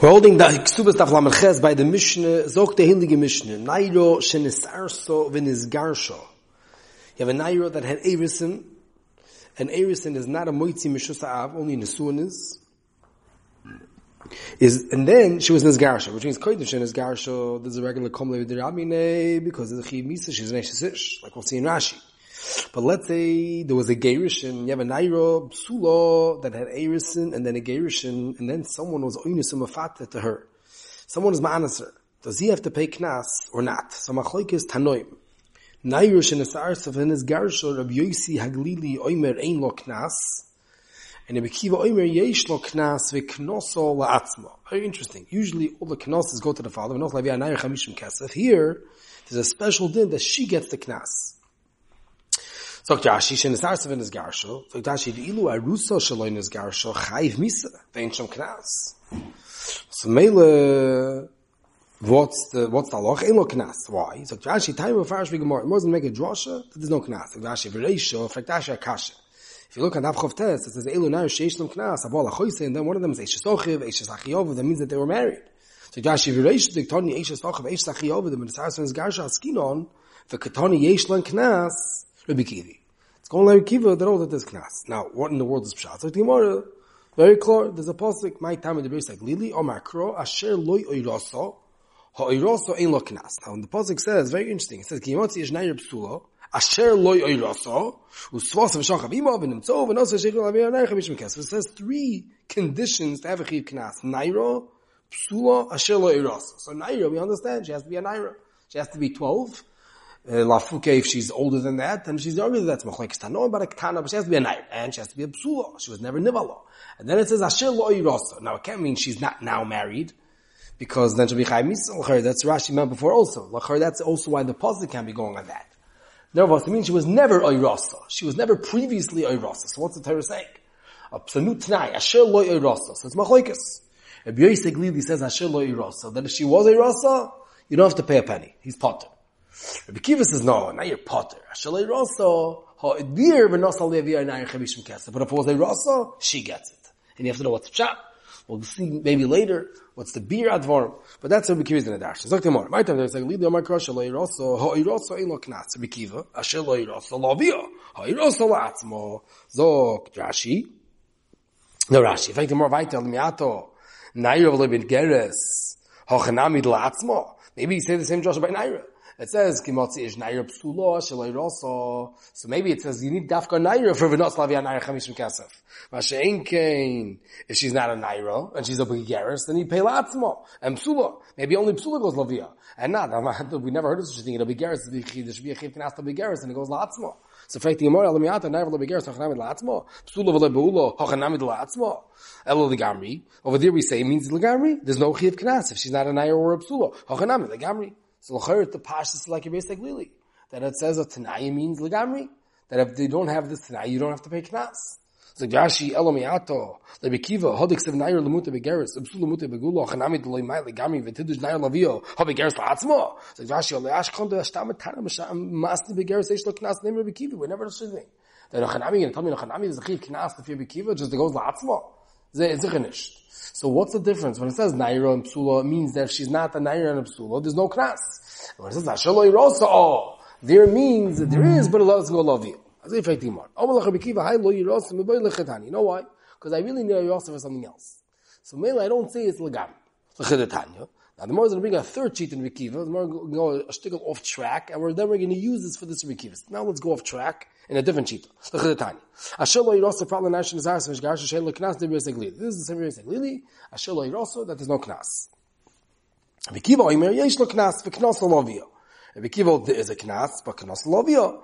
We're holding the Ksubas Daf Lamed by the Mishnah, Zog the Heilige Mishnah, Nairo shenisarso v'nizgarsho. You have a Nairo that had Erisin, and Erisin is not a Moitzi Mishus Av, only Nesuan is. Is, and then she was Nizgarsho, which means Kodesh Nizgarsho, there's a regular Komle V'dirabine, because of the Chiv Misa, she's an Eshesish, like we'll see in Rashi. But let's say there was a Gerishin, you have a Nairo, Psulo, that had Erisin, and then a Gerishin, and then someone was Oinusum Afata to her. Someone is Ma'anaser. Does he have to pay Knas or not? So Machloik is Tanoim. Nairo Shenesar Safin is Garsho, Rabbi Yosi Haglili Oimer Ein Lo Knas, and Rabbi Kiva Oimer Yesh Lo Knas V'Knoso La'atzma. Very interesting. Usually all the Knosses go to the father. Here, there's a special din that she gets the Knas. So Rashi shenes arsav in his garsho. So Rashi the ilu aruso shaloi in his garsho chayiv misa vein shom knas. So mele what's the what's the loch? Elo knas. Why? So Rashi time of farish v'gemor. It doesn't make a drosha. There's no knas. So Rashi v'reisho fraktasha akasha. If you look at Avchov Tes, it says elu nair sheish lom knas. Abol achoyse, and then one of them is Eishes Ochiv, Eishes Achiyov. That means that they were married. So Rashi v'reisho diktoni Eishes Ochiv, Eishes Achiyov. The in his garsho askinon. V'katoni yesh lom knas. Rabbi Kivi. It's going like Kiva, they know that there's Knas. Now, what in the world is Pshat? So Gemara, very clear, there's a pasuk, my time in the base like Lili, or Makro, Asher loy oiroso, ha oiroso ein lo Knas. Now, when the pasuk says, very interesting, it says, Kiyimotzi ish nair psulo, Asher loy oiroso, usvos of Shachab Ima, v'nimtzo, v'nosa shechel avir nair chamish mekes. It says three conditions to have a Chiv Knas. Nairo, psulo, Asher loy oiroso. So Nairo, we understand, she has to be a Nairo. She has to be 12, uh, Lafuke, if she's older than that, then she's younger than that. Machlek Tano, but a Ketana, but she has to be a Nair, and she has to be a Psula. She was never Nivala. And then it says Asher Lo Yirosa. Now it can't mean she's not now married, because then she'll be Chai Misal. That's Rashi meant before also. Lachar, that's also why the positive can't be going on that. Nervous, it means she was never Oirasa. She was never previously Oirasa. So what's the Torah saying? A Psanut Tanai, Asher Lo Oirasa. So it's Machlekes. Rabbi Yosef Glili says Asher Lo Oirasa. That if she was Oirasa, you don't have to pay a penny. He's potter. Rabbi Kiva says, no, now you're potter. Shalei Rosso, ha'edir v'nosal now you're chavishim kesef. But if it was a Rosso, she gets it. And you have to know what's pshat. We'll see maybe later what's the beer advorm. But that's Rabbi Kiva's in the dash. Zok temor. My time there's like lidi omar kro shalei Rosso, ha'i Rosso ein lo knas. Rabbi Kiva, lo Rosso lavia, ha'i Rosso la'atzmo. Zok Rashi. No Rashi. Fängt temor weiter, miato. Naira v'lebin geres. Hochanamid la'atzmo. Maybe you say the same Joshua by Naira. It says kimotzi ish naira psulo shaloi roso. So maybe it says you need dafka naira for v'nos lavia naira chamishim kesef. Mashein. If she's not a naira and she's a begeris, then you pay latzmo and psulo. Maybe only psulo goes lavia and not. We never heard of such a thing. It'll be geris. There should be a chiv kanas to begeris and it goes latzmo. So fact the gemara lemiata naira lebegeris hachanamid latzmo psulo v'lebeulo hachanamid latzmo. Elo legamri. Over there we say it means legamri. There's no chiv kanas if she's not a naira or a psulo hachanamid legamri. So l'chayr the pashas is like a base like Lili. That it says a tanai means legamri. That if they don't have this tanai, you don't have to pay knas. So Gashi Elomiato lebekiva hodik sev nair lemuta begeris absul lemuta begulo chanami deloi mai legamri v'tidush nair lavio ha begeris la'atzmo. So Gashi oleash konda ashtam tana masni begeris eish lo knas name bekiva. We never should think that a chanami and tell me a chanami is a chiv knas if you bekiva just goes la'atzmo. So what's the difference? When it says Naira and Psula, it means that if she's not a Naira and a Psula, there's no Knas. When it says Ashaloi Rosa, oh, there means that there is, but it doesn't go love you. As if I think more. You know why? Because I really need a Rosa for something else. So mainly I don't say it's Lagam. Now the more is going to bring a third cheat in Rikiva, the more going to go a shtickle off track, and we're then we're going to use this for this Rikiva. Now let's go off track in a different Knas Seglili. This is the same Dibir Seglili. Ashelo Yirosa, that there's no Knas. Rikiva Oimer, Yesh Lo Knas, V'Knos Lovio. Rikiva, there is a Knas, but Knos Lovio.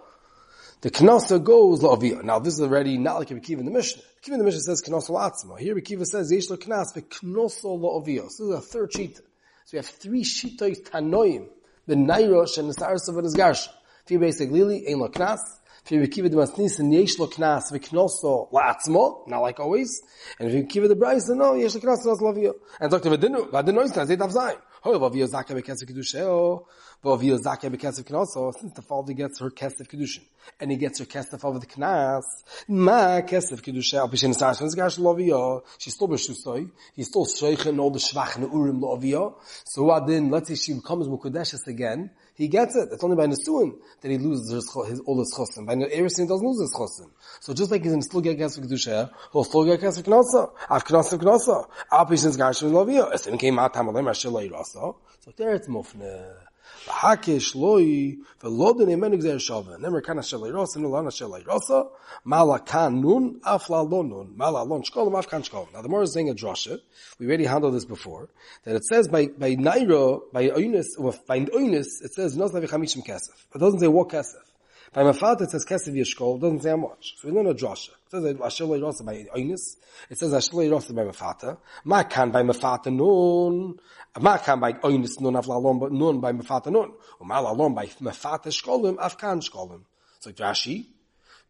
The Knasa goes Lovio. Now this is already not like Rikiva in the Mishnah. Rikiva in the Mishnah says Knos Atzma. Here Rikiva says Yesh Lo Knas, V'Knos Lovio. So this is a third cheat. So we have three shitois tanoim. The nairosh and the saras of his garsha. Fi basic lili, ein lo knas. If you kiva the masnisin, yesh lo knas v'knoso la'atzmo, not like always. And if you kiva the brisa, no, yesh lo knas v'lavio. And Dr. Vadinu, Vadinu is Zay Tav Zayin. Hoy, v'avio zaka b'kesef kedusheo, v'avio zaka b'kesef knoso, since the father gets her kesef kedushin, and he gets her kesef over the knas, ma kesef kedusheo, b'shin sar, since gash lovio, she's still b'shusoi, he's still shoichen all the shvach urim lovio, so what then, let's say she becomes mukudeshes again, he gets it. It's only by Nesuin that he loses his, his all his chosim. By Eresin, he doesn't lose his chosim. So just like he's in still get Kesef Kedusha, he'll still get Kesef Knosa. Av Knosa Knosa. Al Pishin's Garshim Lovio. Esim came out Tamalem Asher Lo Yirasa. So there it's Mufne. Hakish loy velodin emen gzer shava. Nemer kan asher leirosa no lan asher leirosa. Mala kan nun afla lonun. Mala lon shkolom af kan shkolom. Now the more is saying a drasha. We already handled this before. That it says by by nairo by oinus or by oinus it says nos levi chamishim kesef. It doesn't say what kesef. By Mafata it says Kesef Yishkol, doesn't say how much. So we learn a drasha. It says Asher Rosa by Oinus, it says Asher Rosa by Mafata. Ma kan by Mafata nun, ma kan by Oinus nun af lalom, but nun by Mafata nun. Ma lalom by Mafata Shkolim, af kan Shkolim. So Rashi,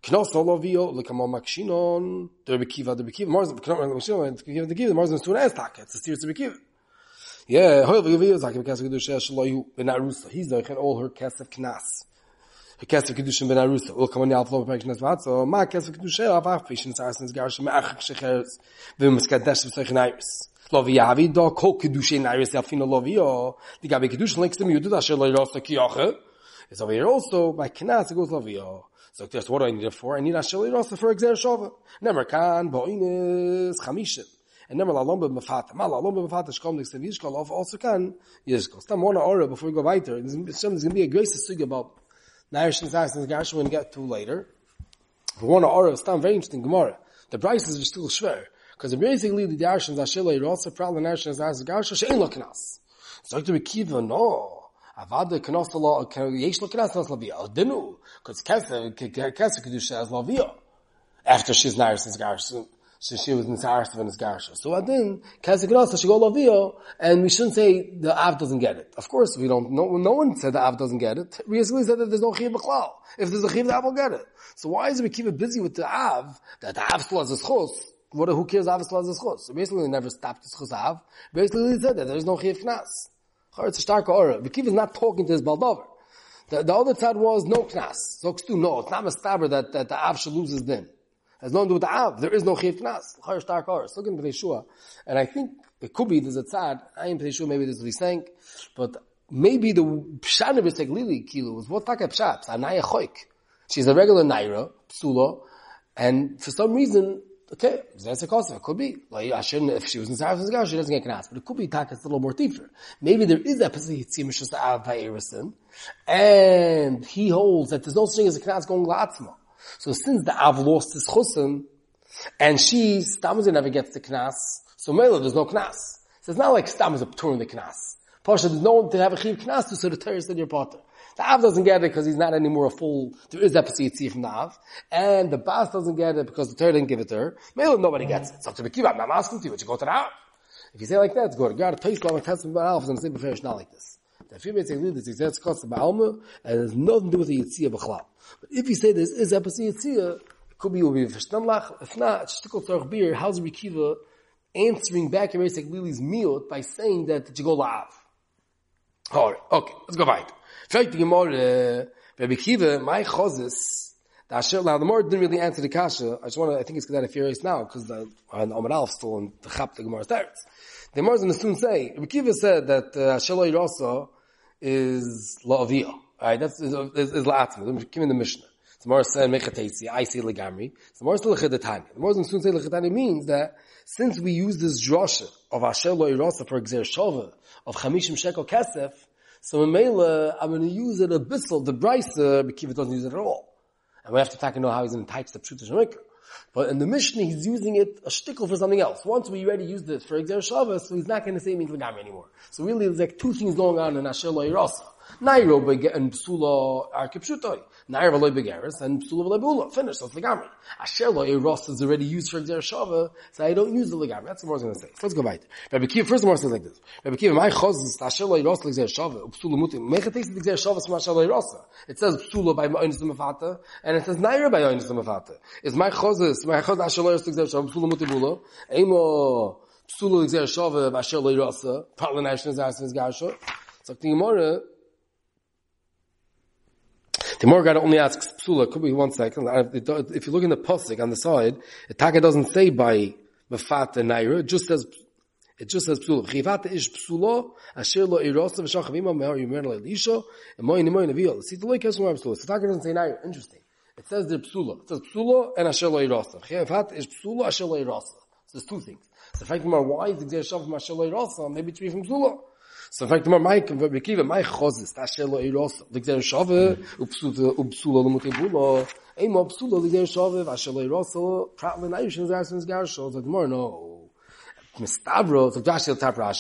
Knos Olovio, Lekamo Makshinon, Der Bekiva, Der Bekiva, Marz, Knos Makshinon, Der Bekiva, Der Bekiva, Marz, Tun Estak, it's a steer to Bekiva. Yeah, Hoyle Bekiva, Zakim Kesef Kedusha, Shaloyu, Ben Arusa, he's the all her Kesef Knas. Kesef kedushin ben arusa so vsach nairis lo vi avi do kedushin fino lo vi o di kedushin shel lo over here also by knas goes lo vi o so just what do i need it for i need a shel rosta for exer shova nemer kan boines khamishin and never la lomba mafata ma la lomba mafata shkom dik sevish kol also kan yes kost tam one before we go weiter there's going to be a to speak about Nairish and Zayas and Gash we're going to get to later. For one hour, it's not very interesting Gemara. The prices are still schwer. Because basically the Darish and Zashila are also probably Nairish and Zayas and Gash she'en lo knas. So to be kiva, no. Avada knas lo, yesh lo knas nas lavia. Dinu. Because Kesef, Kesef Kedusha as lavia. After she's Nairish and Gash so she was in Saras of his Garsha. So Adin, Kasagrasa, she go and we shouldn't say the Av doesn't get it. Of course, we don't, no, no one said the Av doesn't get it. We basically said that there's no Chiv B'chlal. If there's a Chiv, the Av will get it. So why is it we keep it busy with the Av, that the Av still has a schos? What, who cares Av still has a schos? So basically, they never stopped the schos Av. Basically, they said that there's no Chiv Knas. It's a stark aura. Bekiv is not talking to his Baldover. The, the other side was no Knas. So no, it's not a stabber that, that the Av should lose his din has to do with the Av. There is no Chiv Knas. Look in Shua. And I think it could be there's a tzad. I am Shua, maybe this is what he's saying. But maybe the Pshat of Lili Kilo was what of Pshat? Anaya Choik. She's a regular Naira, Psula, and for some reason, okay, that's a cause. It could be. Like, I shouldn't, if she was in Fisgar, she doesn't get Knas. But it could be Takas a little more deeper. Maybe there is that Pesach Yitzim Mishus Av by Erison, and he holds that there's no such thing as a Knas going Latzma. So since the Av lost his chusim, and she, Stamza never gets the knas, so Mela, there's no knas. So it's not like Stamza touring the knas. Pasha, there's no one to have a chiv knas to, so the Torah said your potter. The Av doesn't get it because he's not anymore a full, there is Pesach from the Av, and the Bas doesn't get it because the Torah didn't give it to her. Mela, nobody gets it. So to be kiva, I'm not asking you, but you go to the Av. If you say like that, it's good. God, Toys Law, Testament about Alf, and say before not like this. The female this is that's cost Baalma, and it has nothing to do with the Yitzia B'chlal. But if you say this is Epis Yitzia, it could be will be Verstanlach. If not, Shtikol Tzarech Beer, how's Rikiva answering back in Eresek Lily's miot by saying that you go lav? Alright, okay, let's go back. Fragt the Gemara, Rabbi Kiva, my chozis, the Asher, now the more didn't really answer the kasha, I just want to, I think it's good that I now, because the, on Omar Alf still in the chap the Gemara starts. The Gemara is going to soon say, Rabbi Kiva said that uh, Asher Lo is La'aviyah. Alright, that's, is, is, is La'atzma. Give the Mishnah. The Gemara said, Mechatesi, I say Legamri. The Gemara said Lechidatani. The Gemara is going to soon say Lechidatani means that since we use this drasha of Asher Lo Yirasa for Exer Shova, of Chamishim Shekel Kesef, so in Mela, I'm going to use it a bissel, the Brisa, Bekiva doesn't use it at all. And we have to talk and know how he's going to touch the Pshuta Shemikah. But in the Mishnah, he's using it a shtickle for something else. Once we already used it for Exer Shabbos, so he's not going to say it means Legami anymore. So really, there's like two things going on in Asher Lo Yirasa. Nairo and psula are kipshutoi. Nairo v'loy begeris and psula v'loy bula. Finish. So it's legamri. Asher lo eros is already used for exer shava, so I don't use the legamri. That's what I was going to say. So let's go back. Rabbi Kiva, first of all, says like this. Rabbi Kiva, my chos is asher lo eros l'exer shava, psula mutim. Mechatis is exer shava from asher lo erosa. It says psula by ma'onis mafata, and it says nairo by ma'onis mafata. Is my chos is, my chos asher lo eros l'exer shava, psula mutim bula. Emo, psula l'exer shava, asher lo erosa. Partly nation is asking his garsha. So the Gemara, the got only asks psula. Could be one second. If you look in the pasuk on the side, Taka doesn't say by mafat and naira. It just says it just says psula. Chivata ish psula asher lo irosa v'shach v'ima me'ar yimer le'lisha and mo'in mo'in aviyol. See the has more psula. So Taka doesn't say naira. Interesting. It says the psula. It says psula and asher lo irosa. Chivata ish psula asher lo irosa. So there's two things. So the fact why is the Gzer from asher lo irosa? Maybe it's from psula. so fakt mir mike und wir geben mike hoz ist das selo i los de gzen shove u psu lo mo te bulo. Ey mo psu lo de gzen shove va selo i los problem i shon uns gar shol so mor no mr so dashi ta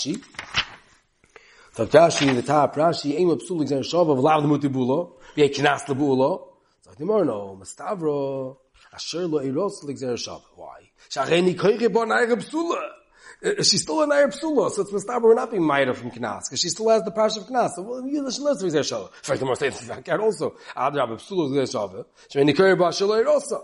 so dashi de taprashi ey mo psu de gzen shove va lo mo te bulo bi lo bulo. So ni mor no mr a selo i los de gzen shove. Why? Shagen ikoy bon ay ge lo Uh, uh, she's still an Arab Psula, so it's Mustaba, we're not being Maida from Knas, because she still has the Parsha of Knas. So, well, you listen to this, Shava. Fact, the more say, can also, Adrab, Psula is Shava. Shemeni Kuri Ba Shaloi also.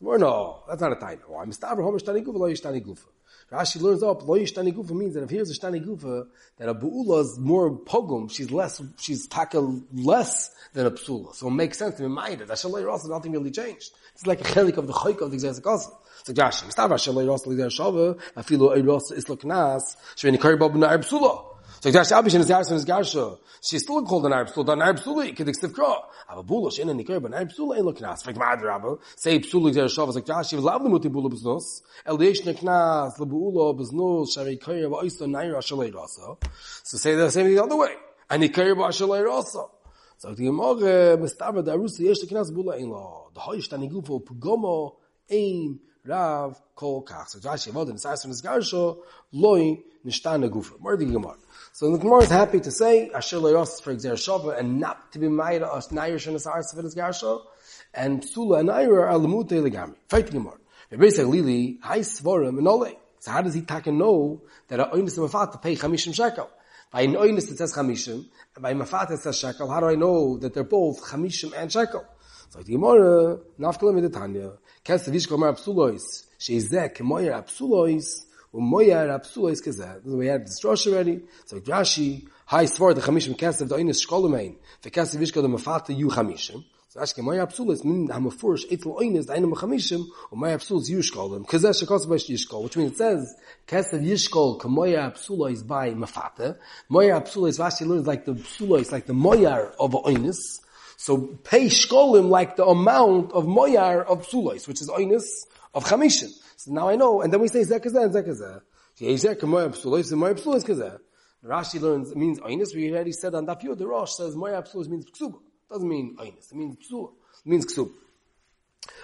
So, no, that's not a time. Why? Mustaba, Homer Shtani Gufa, Lo Yishtani Gufa. Rashi learns up, Lo Yishtani Gufa means that if here's a Shtani Gufa, that a Bu'ula is more pogum, she's less, she's taka less than a Psula. So it makes sense to be Maida. That Shaloi also, nothing really changed. It's like a chelik of the chayk of the Gzezek also. So Gashi, Mistava Shaloi Ross Lidar Shava, Afilu Ei Ross Islo Knas, Shveni Kari Bob Na'ar Psula. So Gashi Abishin is Yarsin is Garsha. She's still called an Arab Psula, the Arab Psula, Kedik Stiv Kra. Ava Bula, Shena Nikari, but an Arab Psula, Elo Knas. Fek Ma'ad Rabba, say Psula Lidar Shava, so Gashi, Lav the Muti Bula Biznos, El Yesh Knas, Lebuula Biznos, Shari Kari, Ava Oisto Naira Shaloi Rossa. So say the same thing the other way. And Nikari Ba Shaloi Rossa. So the Gemara, Mistava, the Arusi, Yesh Knas Bula Ein Lo. The Hoyish Tanigufo, Pugomo, Ein, Rav kol kach. So Rashi Avodim his garsho loy nishtana gufa. More the Gemara. So the Gemara is happy to say Asher loyos for Xer Shava and not to be made us uh, Nair Shana Sars for his garsho and Psula and Nair are lemute legami. Fight Gemara. Rabbi say Lili hay svorim and ole. So how does he take know that a and mafat to pay chamishim shekel? By an oinus it says chamishim, and by mafat it says shekel. How do I know that they're both chamishim and shekel? So the Gemara, nafkalim the Tanya, Kesef ish gomer apsulois, sheizeh kemoyer apsulois, umoyer apsulois kazeh. This is the way we had this Rosh already. So Rashi, hai svar the chamishim kesef, the oinis shkolomein, the kesef ish godem afata yu chamishim. So Rashi kemoyer apsulois, meaning ham afurish etzel oinis, the einim chamishim, umoyer apsulois yu shkolem, kazeh shekos baish yishkol, which means it says, kesef yishkol kemoyer apsulois by mafata, moyer apsulois, Rashi learns like the apsulois, like the moyer of a oinis, so pay shkolim like the amount of moyar of psulois, which is oinus of chamishin. So now I know, and then we say zekazeh and zekazeh. Yezek moyar psulois and moyar psulois kazeh. Rashi learns, it means oinus, we already said on Daf the Rosh says moyar psulois means ksuba. Doesn't mean oinus, it means psuba. It means ksuba.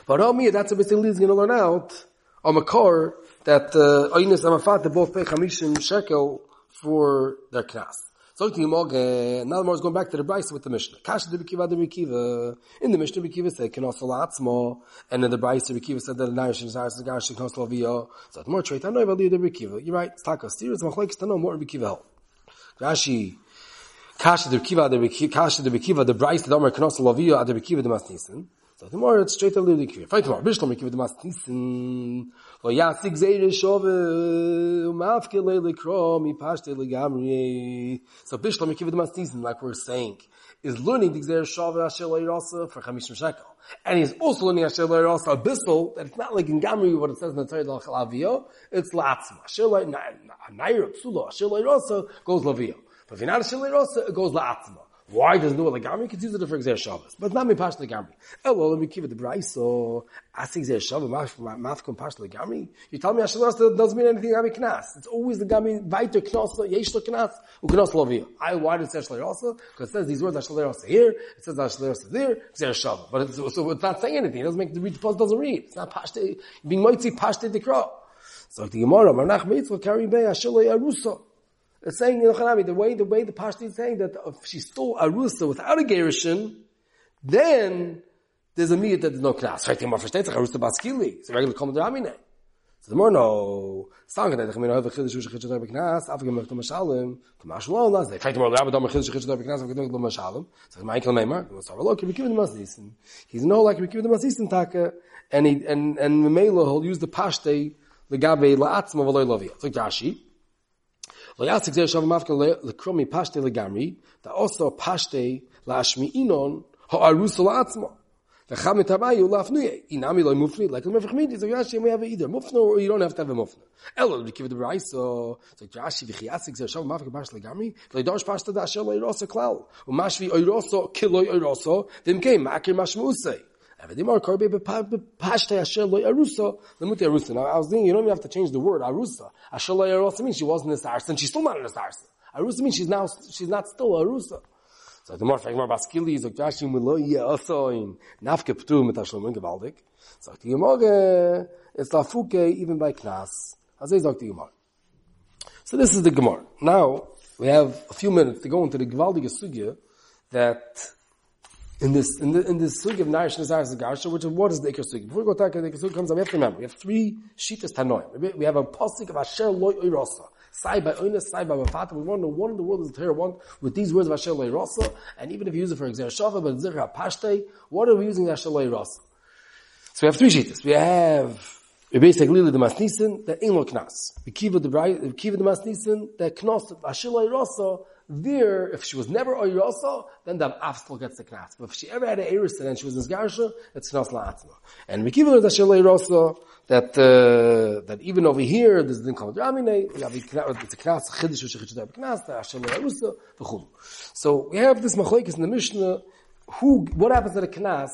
But Rami, that's what a bit is going to learn out on Makor that uh, and mafat, both pay chamishin shekel for their knas. So the Gemara, now the is going back to the Brisa with the Mishnah. Kasha de Bekiva de Bekiva. In the Mishnah, Bekiva said, can also latzmo. And in the Brisa, Bekiva said that the Nairish is Haris Gash can also lavio. So the more trait, I know about the Bekiva. You're right, it's Taka. Steers, Machlaikis, to know more Bekiva help. Rashi, Kasha de Bekiva de Bekiva, Kasha de Bekiva, the Brisa, the Omer can also lavio, at the Bekiva de Masnissen. So the more it's straight to the Bekiva. Fight tomorrow. Bishlam Bekiva de Masnissen. Lo yasik zeire shove umafke lele kro mi pashte legamri. So Bishlam Mekiv the Masnisen, like we're saying, is learning the zeire shove asher rasa for chamishim shekel. And he's also learning asher rasa a bissel, that it's not like in Gamri what it says in the Torah Chalavio, it's la'atzma. Asher naira psula, asher rasa goes lavio. But if you're not asher rasa, it goes la'atzma. Why doesn't do it like Gamri? Because use it for Xer Shabbos. But not me pash the Gamri. Elo, let me keep it the Bryce, so ask Xer Shabbos, mafkom pash the Gamri. You tell me Hashem doesn't mean anything Gamri Knas. It's always the Gamri, Vaiter Knas, Yesh Lo Knas, Uknas Lovia. I, why does say Shler Because it says these words Shler Rasa here, it says Shler Rasa there, Xer Shabbos. But it's, so it's not saying anything. It doesn't make the read, the doesn't read. It's not pashte, being moitzi pashte the So the Gemara, Marnach Mitzvah, carry Bey, Hashem Arusa. It's saying in Chanami, the way, the way the Pashti is saying that if she stole Arusa without a Gerishin, then there's a miyat that there's no knas. Right, more versteht sich, Arusa Baskili. It's a regular common Ramine. So the more no, sagen that ich mir habe khidish shul khidish darbe knas, af gemacht um shalom, kama shalom nas, they fight more rabbe dom khidish khidish darbe knas, gemacht um shalom. So Michael Neymar, was aber look, we give them as He's no like we give as this taka and he and and Mela he'll use the pashte the gabe la atzma v'loy lovi. So Rashi, da also pashte la ashmi inon ha arus la. The chamet habai you. Inami loy mufni, like the mefach midi, so Rashi we have either mufna or you don't have to have a mufna. Elo, we give the rice, so, so Rashi v'chi yasik shav mafka pashte le gamri, le dorsh da asher lo yirosa klal. Umashvi oiroso, kiloi oiroso, then came makir mashmusei. Now, I was thinking, you don't even have to change the word, arusa. Asher lo means she wasn't a sarsa, and she's still not a sarsa. Arusa means she's now, she's not still arusa. So the more Gemara Baskili is like Jashim lo ye also in nafke ptu mit ashlomen gewaltig. Sagt die it's la fuke even by. As is sagt die Gemara. So this is the Gemara. Now we have a few minutes to go into the gewaltige sugya that in this in, the, in this sug of Narish Nazar Zagarsha, which is what is the Iker Sug? Before we go talk the Iker Sug comes up, we have to remember, we have three Shitas Tanoim. We have a Pasik of Asher Loi Oirosa. Sai by Oina, Sai by Mafata. We want to know what in the world is the Torah want with these words of Asher Loi Rosa, and even if you use it for Exer Shava, but Zirha Pashte, what are we using Asher Loi Rosa? So we have three Shitas. We have we basically the Masnisin, the Ein Lo Knas. We kiva the Kiva the Masnisin, the Knos, Asher Loi Rosa, there, if she was never Oyrasa, then the Avstal gets the Knas. But if she ever had an Eris and she was in Zgarsha, it's Knas La'atzma. And we keep it as Oyrasa, that, uh, that even over here, there's the called Ramine, it's a Knas, Chiddush, which is a Knas, the Asher Oyrasa, v'chum. So we have this Machlekes in the Mishnah, who, what happens to the Knas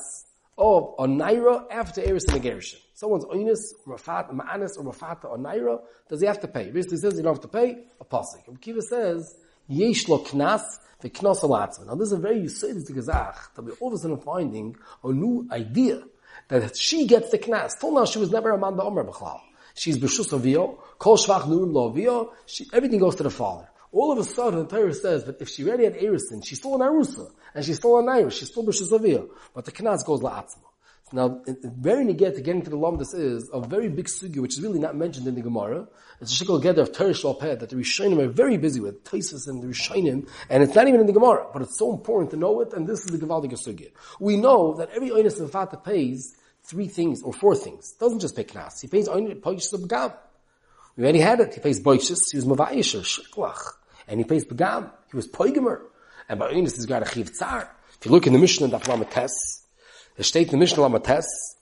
of a Naira after Eris and a Gershon? Someone's Oinus, Rafat, Ma'anis, or Rafata, or Naira, does he have to pay? Basically says you don't have to pay, a Pasik. And Kiva says, yesh lo knas v'knos alatzman. Now this is a very yisodis gezach that we're all of a sudden finding a new idea that she gets the knas. Till now she was never a man da Omer b'chlal. She's b'shus avio, kol shvach nurim lo avio, everything goes to the father. All of a sudden, the Torah says that if she already had Erison, she's still an Arusa, and she's still an Irish, she's still B'Shus Aviyah, but the Knas goes La'atzma. Now, very negat to getting to the lamdas is a very big sugi, which is really not mentioned in the Gemara. It's a shikol gather of Teresh Peh that the Rishonim are very busy with, Taisus and the Rishonim, and it's not even in the Gemara, but it's so important to know it, and this is the Gevaldig sugi. We know that every Oinus of Fata pays three things, or four things. It Doesn't just pay Knas. He pays Oinus, Poishis of Begam. We already had it. He pays Boishis, he was Mavayish, or Shiklach. And he pays Begam, he was Poigamer. And by Oinus, he's got a Chiv Tzar. If you look in the Mishnah, the Aflamates, Es steht in der Mishnah Lamates,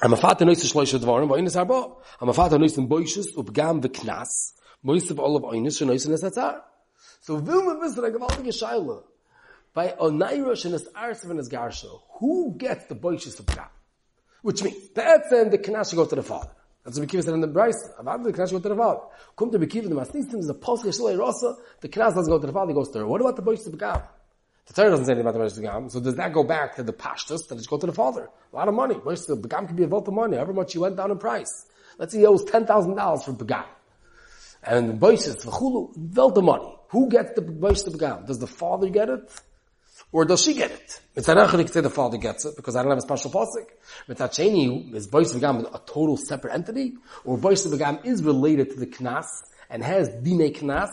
am Vater neus shloish dvarim, va ines arba, am Vater neus in boishes up gam ve knas, moist of all of eines neus in esatzar. So will man wissen, a gewaltige Scheile, by Onaira shenes arsev and garsho, who gets the boishes of gam? Which means, that's then the knas should go to the father. What Bekiva said in the Bryce. About the knas go to the father. Come to Bekiva, the Masnistim, is a posche shloi rosa, the knas doesn't go to the father, goes to her. What about the boishes of gam? The Torah doesn't say anything about the Gam, so does that go back to the pashtus? Then it's go to the father. A lot of money. The Begam can be a vote of money, however much he went down in price. Let's say he owes $10,000 for Begam. And Boises, V'chulu, vote of money. Who gets the Boises Begam? Does the father get it? Or does she get it? Mitzarech, you say the father gets it, because I don't have a special pasuk. Mitzacheni, is Boises Begam a total separate entity? Or Boises Begam is related to the Knas, and has Dine Knas,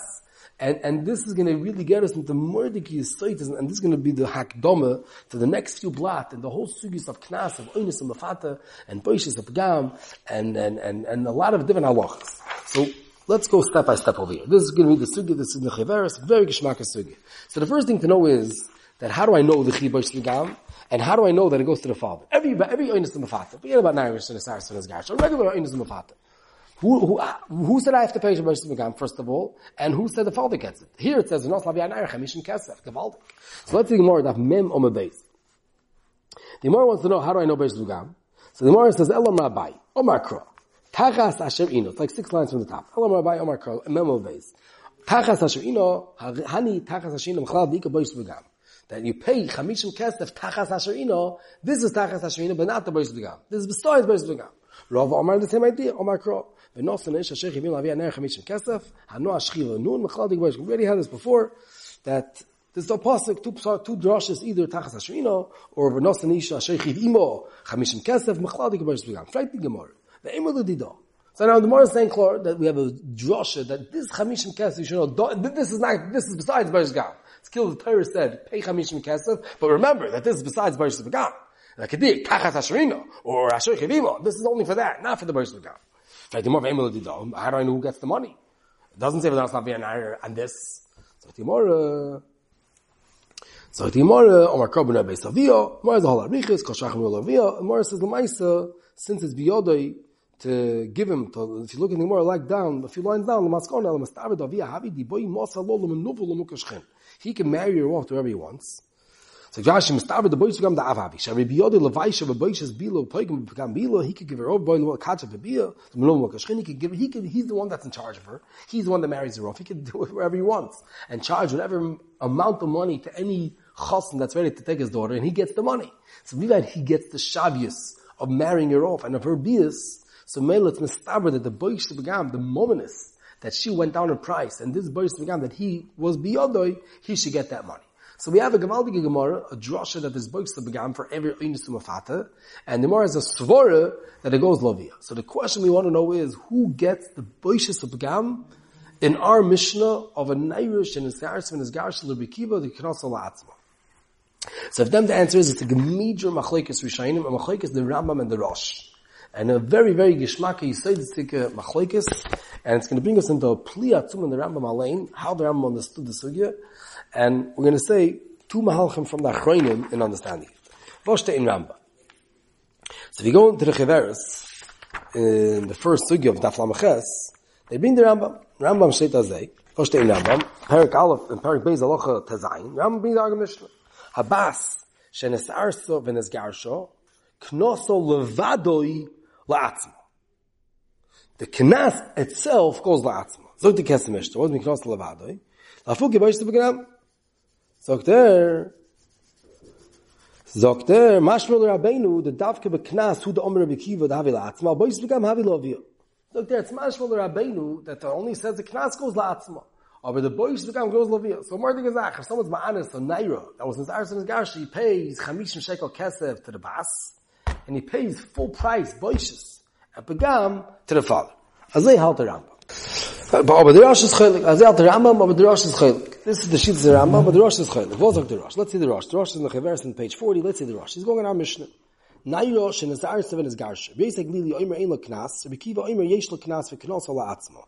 and, and this is going to really get us into Mordecai Yisoitis, and this is going to be the hakdoma to the next few blot, and the whole sugis of Knas, of Oinus and Mafata, and Boishis of Gam, and, and, and, and a lot of different halachas. So, let's go step by step over here. This is going to be the sugi, this is the Chiveris, very Geshmaka sugi. So the first thing to know is, that how do I know the Chibosh Gam, and how do I know that it goes to the father? Every, every Oinus and Mafata, forget about Nairish and Asaris and Asgash, a regular Oinus and Mafata. Who, who, ah, who said I have to pay Shabbat Megam, first of all? And who said the father gets it? Here it says, Nos Lavi Anayr Chamishin Kesef. So let's see Gemara, Daf Mem Ome Beis. The Gemara wants to know, how do I know Beis Megam? So the Gemara says, Elam Rabbi, Omar Kro, Tachas Asher Ino, it's like six lines from the top. Elam Rabbi, Omar Kro, Mem Ome Beis. Tachas Asher Ino, Hani Tachas Asher Ino, Mchlal Dika Beis Megam. That you pay Chamishim Kesef, Tachas Asher Ino, this is Tachas Asher Ino, but not the Beis Megam. This is besides Beis Megam. Rav Omar the same idea, Omar Kro. V'nosan ish asher chivim lavi aner chamishim kesef, hanu ashchiva nun mechladik boish. We already had this before, that there's a pasuk, two, two either tachas ashrino, or v'nosan ish asher chivimo chamishim kesef, mechladik boish begam. Freit the Gemara. The emel didah. So now the Gemara is saying clear that we have a drasha that this chamishim kesef, you should know, this is not, this is besides boish gam. It's killed the Torah said, pay chamishim kesef, but remember that this is besides boish begam. Like a dir, kachas ashrino, or asher chivimo. This is only for that, not for the boish begam. Freit the Gemara, emel didah. How do I know who gets the money? It doesn't say whether it's not being on this. So the Gemara, so the Omar Korban Rebbe Savio, Gemara is a whole arichis, Kol Shachim Yol Avio, Gemara says, Lamaisa, since it's biyodai, to give him, to, if you look the Gemara, like down, a few lines down, Lamaskona, Lamastavid Avia, Havi Diboy Mosa Lo Lemenuvu Lemukashchen. He can marry her off to he wants. So Josh Mustafa the boys come the avavi. Shavi biyode levaisha the boys is bilo toigim become bilo. He could give her over boy what kacha bebia. The melom wakashchin he could give. He could. He's the one that's in charge of her. He's the one that marries her off. He can do it wherever he wants and charge whatever amount of money to any chassan that's ready to take his daughter, and he gets the money. So that he gets the shavius of marrying her off and of her bias. So mele it's mistaber that the boys begam the mominus that she went down in price, and this boys begam that he was biyodoi, he should get that money. So we have a Gavaldige Gemara, a drasha that is books the begam for every Einus Mafata, and the Gemara has a Svora that it goes Lovia. So the question we want to know is, who gets the Boishis of begam in our Mishnah of a Nairish and his Garis and his Garis Lebikiva, the Knas Atzma? So if them the answer is, it's a Gemidra Machlekes Rishayim, a Machlekes the Rambam and the Rosh. And a very, very Gishmaka Yisaidistik Machlekes, and it's going to bring us into a Pliatum in the Rambam Alain, how the Rambam understood the Sugya, and we're going to say two mahalchim from the Achroinim in understanding it. Voshte in Ramba. So if you go into the Chiveres, in the first sugi of Daf Lamaches, they bring the Rambam. Rambam Sheit Azay, Voshte in Rambam, Perik Aleph and Perik Beis Alocha Tezayin, Rambam brings the argument Mishnah. Habas, shenes arso v'nes garsho, knoso levadoi la'atzmo. The knas itself goes la'atzmo. Zog the Kesef Mishnah, what does it mean knos levadoi? Lafu geboish to. Sagt er, sagt er, mashmel rabbeinu, the davke beknas, hu the omer bekiva, the havi la'atzma, bois begam havi lovio. Sagt er, it's mashmel rabbeinu, that only says the knas goes la'atzma. Aber the boys become goes lovia. So more gesagt, if someone's ma'anis, a naira, that was his arson his he pays chamishim shekel kesef to the bas, and he pays full price, boishes, and begam to the father. They halt the Rambam. Uh, but the Rosh is chaylik. As uh, they the Rambam, but the Rosh is chaylik. This is the sheet of the Rambam, but the Rosh is chaylik. What's the Rosh? Let's see the Rosh. The Rosh is in the Chaveres on page 40. Let's see the Rosh. He's going on our Mishnah. Nairo shen is the Aris Seven is Garsha. Beisek Lili Oimer Ein Lo Knas, Rabbi Kiva Oimer Yesh Lo Knas V'Knos Ala Atzma.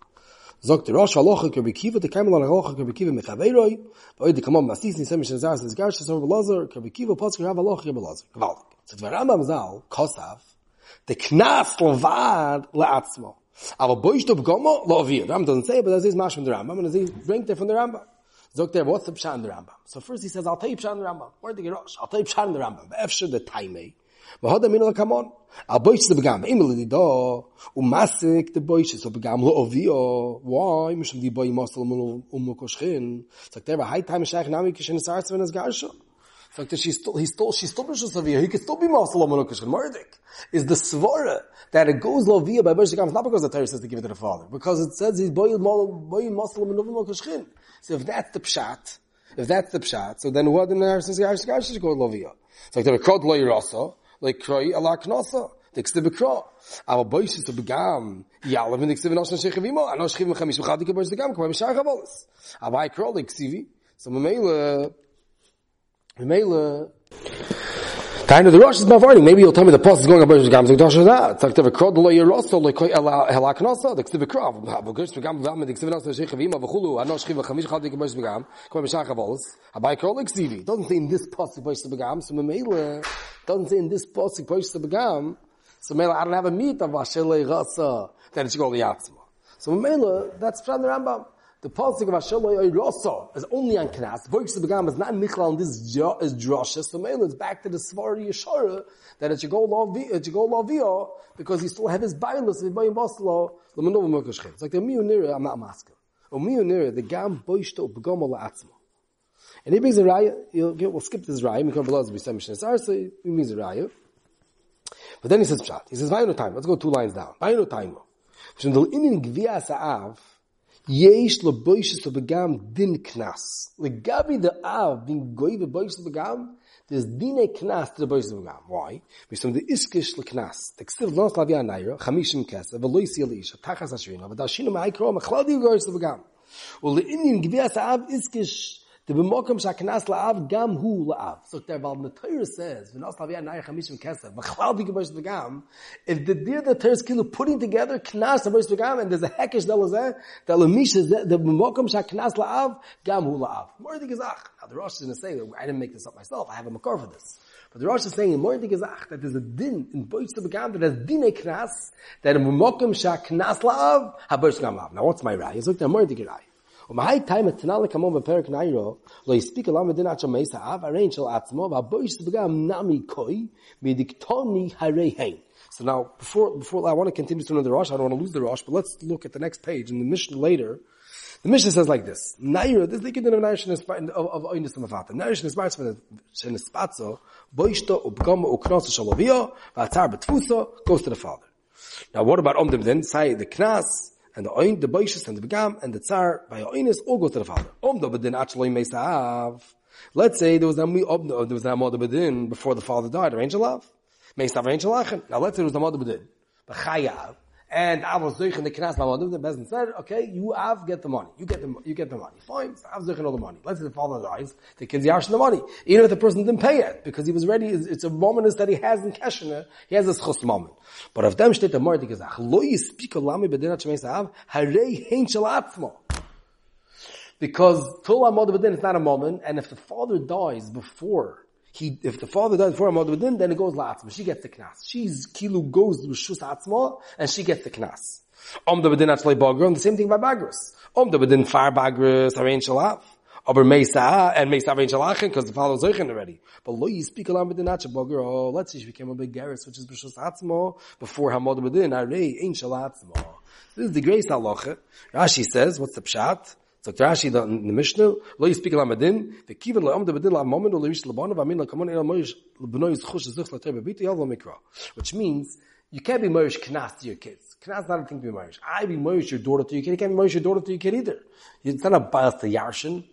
Zog the Rosh Halacha Rabbi Kiva, the Kamel on Halacha Rabbi Kiva Mechaveiroi, V'Oid the Kamam Masis Nisem Shen is Aris is Garsha, so Rabbi Lazar, Rabbi Kiva Potzker Rav Halacha Rabbi Lazar. Gewaldig. So the Rambam Zal, Kosav, the Knas Levad La'atzma. Aber boi ist du begonnen, lo wir. Ram doesn't say, but das ist Masch von der Rambam. Und er sagt, bringt er von der Rambam. Sogt er, what's the Pshan der Rambam? So first he says, I'll tell you Pshan der Rambam. Where did he rush? I'll tell you Pshan der Rambam. Be efsche de taimei. Ba hod amin ala kamon. A boi ist du begonnen. Immer li di do. U masik de boi ist du begonnen, lo wie? Why? Mischam di boi mosel um umu koshchen. Sogt er, wa hai taimei nami kishin sarz wenn es garshu? Sagt er, she's still, he's still, she's still Rishus Aviyah. He could still be Masal Amonukashkin. Murdik is the Svara that it goes Loviyah by Bershikam. It's not because the Torah says to give it to the father. Because it says he's Boy Masal Amonukashkin. So if that's the Pshat, if that's the Pshat, so then what in the Harris Gash Gash should go Loviyah? It's like the Krod Lo Yirasa, like Kroi Allah Bekro. Our boys is to begam. Yalav in the Ksiv Noshan Shechivimo. I know Shechivim Chamish B'chadik Bosh Begam. K'may B'shar Chavolis. Abai Krol like Ksivi. So Mamela, Mamela, Kind of the Rosh is Mavarni. Maybe you'll tell me the post is going about Gam Zog Dosh that. It's like the Krod Lo Yeroso Lo Koi uh, Helak Nosa. The Ksiv Krov. Bogus Begam Begam the Ksiv Noshan Shechivimo V'chulu. I know Shechivim Chamish B'chadik Bosh Begam. K'may B'shar Chavolis. Abai Krol like Ksivi. Doesn't say in this post Bosh Begam. So Mamela doesn't say this post Bosh Begam. So Mela, I don't have a meat of Asher Rasa that it should go Liyatzma. So Mela, that's from the Rambam. The pasuk of Asher Rasa is only on Knas. Voiks Begam is not Michal and this is Drosha. So Mela, it's back to the Svar Yeshara that it should go Lavia, because he still have his Bailus of Bayim Basla, Lamanova Mokashchem. It's like the Miyunira, I'm not masking. Or Miyunira, the Gam Boishto Begam La'atzma. And he brings a raya, we'll skip this raya, because below we say Mishnah Sar, so he brings a raya. But then he says Pshat. He says, Vayino time. Let's go two lines down. Vayino time. Schon del inen gvias av, yesh lo boishes to begam din knas. Le gabi de av, din goy ve boishes to begam, des dine knas to the boishes to begam. Why? Mishum de iskish le knas. The ksiv lo slav ya nairo, chamishim kesa, ve lo yisi el isha, tachas ashvina, ve da shinu ma ikro, me chladi goyes the b'mokum shaknas la'av gam hu la'av. So there, while the says, v'nos lav yad nayach hamishim kesef, v'chlal b'gebash v'gam, if the dear the Torah is kilo putting together knas ha'bash v'gam, and there's a hekesh del zeh, the lamish is the b'mokum shaknas la'av gam hu la'av. More the gezach. Now the Rosh is going to say, I didn't make this up myself, I have a makar for this. But the Rosh is saying in more the gezach, that there's a din in boich v'gam, that there's din knas, that in b'mokum shaknas la'av, ha'bash v'gam la'av. Now what's my rai? It's like the more the gerai. ומהי טיימה תנאלה כמו בפרק ניירו, לא הספיק אלה מדין עד שמייס האב, הרי של עצמו, והבויש סבגם נמי קוי, מדיקטוני הרי הן. So now, before, before, I want to continue to know the Rosh, I don't want to lose the Rosh, but let's look at the next page in the mission later. The mission says like this. Naira, this is the kidden of Naira Shenis, of, of Oinis Mafata. Naira Shenis Barz from Shenis Spatzo, Boishto, Ubgama, Uknosa, Shalovio, Vatar Betfuso, goes to the father. Now what about Omdim then? Say the Knas, and the oin, the boishes, and the begam, and the tsar, by oinis, all goes to the father. Om do bedin actually meisav. Let's say there was a there was a mother bedin before the father died, arrange a love. Meisav arrange a lachen. Now let's say there was a mother bedin. But chayav, and I was zoich in the knas mamadim, the bezin said, okay, you have get the money. You get the, you get the money. Fine, I have zoich all the money. Let's say the father dies, the kid's yash the money. Even if the person didn't pay it, because he was ready, it's a moment that he has in keshene, he has a schus moment. But if them steht der Mord gesagt, lo yispik olami bedinat shmeis av, harei hein shel atzmo. Because Tula Mod Bedin is not a moment, and if the father dies before he, if the father dies before Amad Bedin, then it goes La'atzma. She gets the knas. She's, Kilu goes to Shus Atzma, and she gets the knas. Om the Bedin Atzlai Bagr, and the same thing by Bagris. Om the Bedin Far Bagris, Arein Shalaf. Aber Meisa, and Meisa Arein Shalachin, because the father was Zeichin already. But Lo Yispik Alam Bedin Bagr, oh, let's see, she became a big Geras, which is B'Shus Atzma, before Hamad Bedin, Arei Shalatzma. This is the grace halacha. Rashi says, what's the pshat? Rashi in Mishnah, lo the kiven bedin lo va min zchush zich la tebe yav mikra. Which means, you can't be moish knas to your kids. Knas not a thing to be moish. I be moish your daughter to your kid, you can't be moish your daughter to your kid either. It's not a bias to yarshin.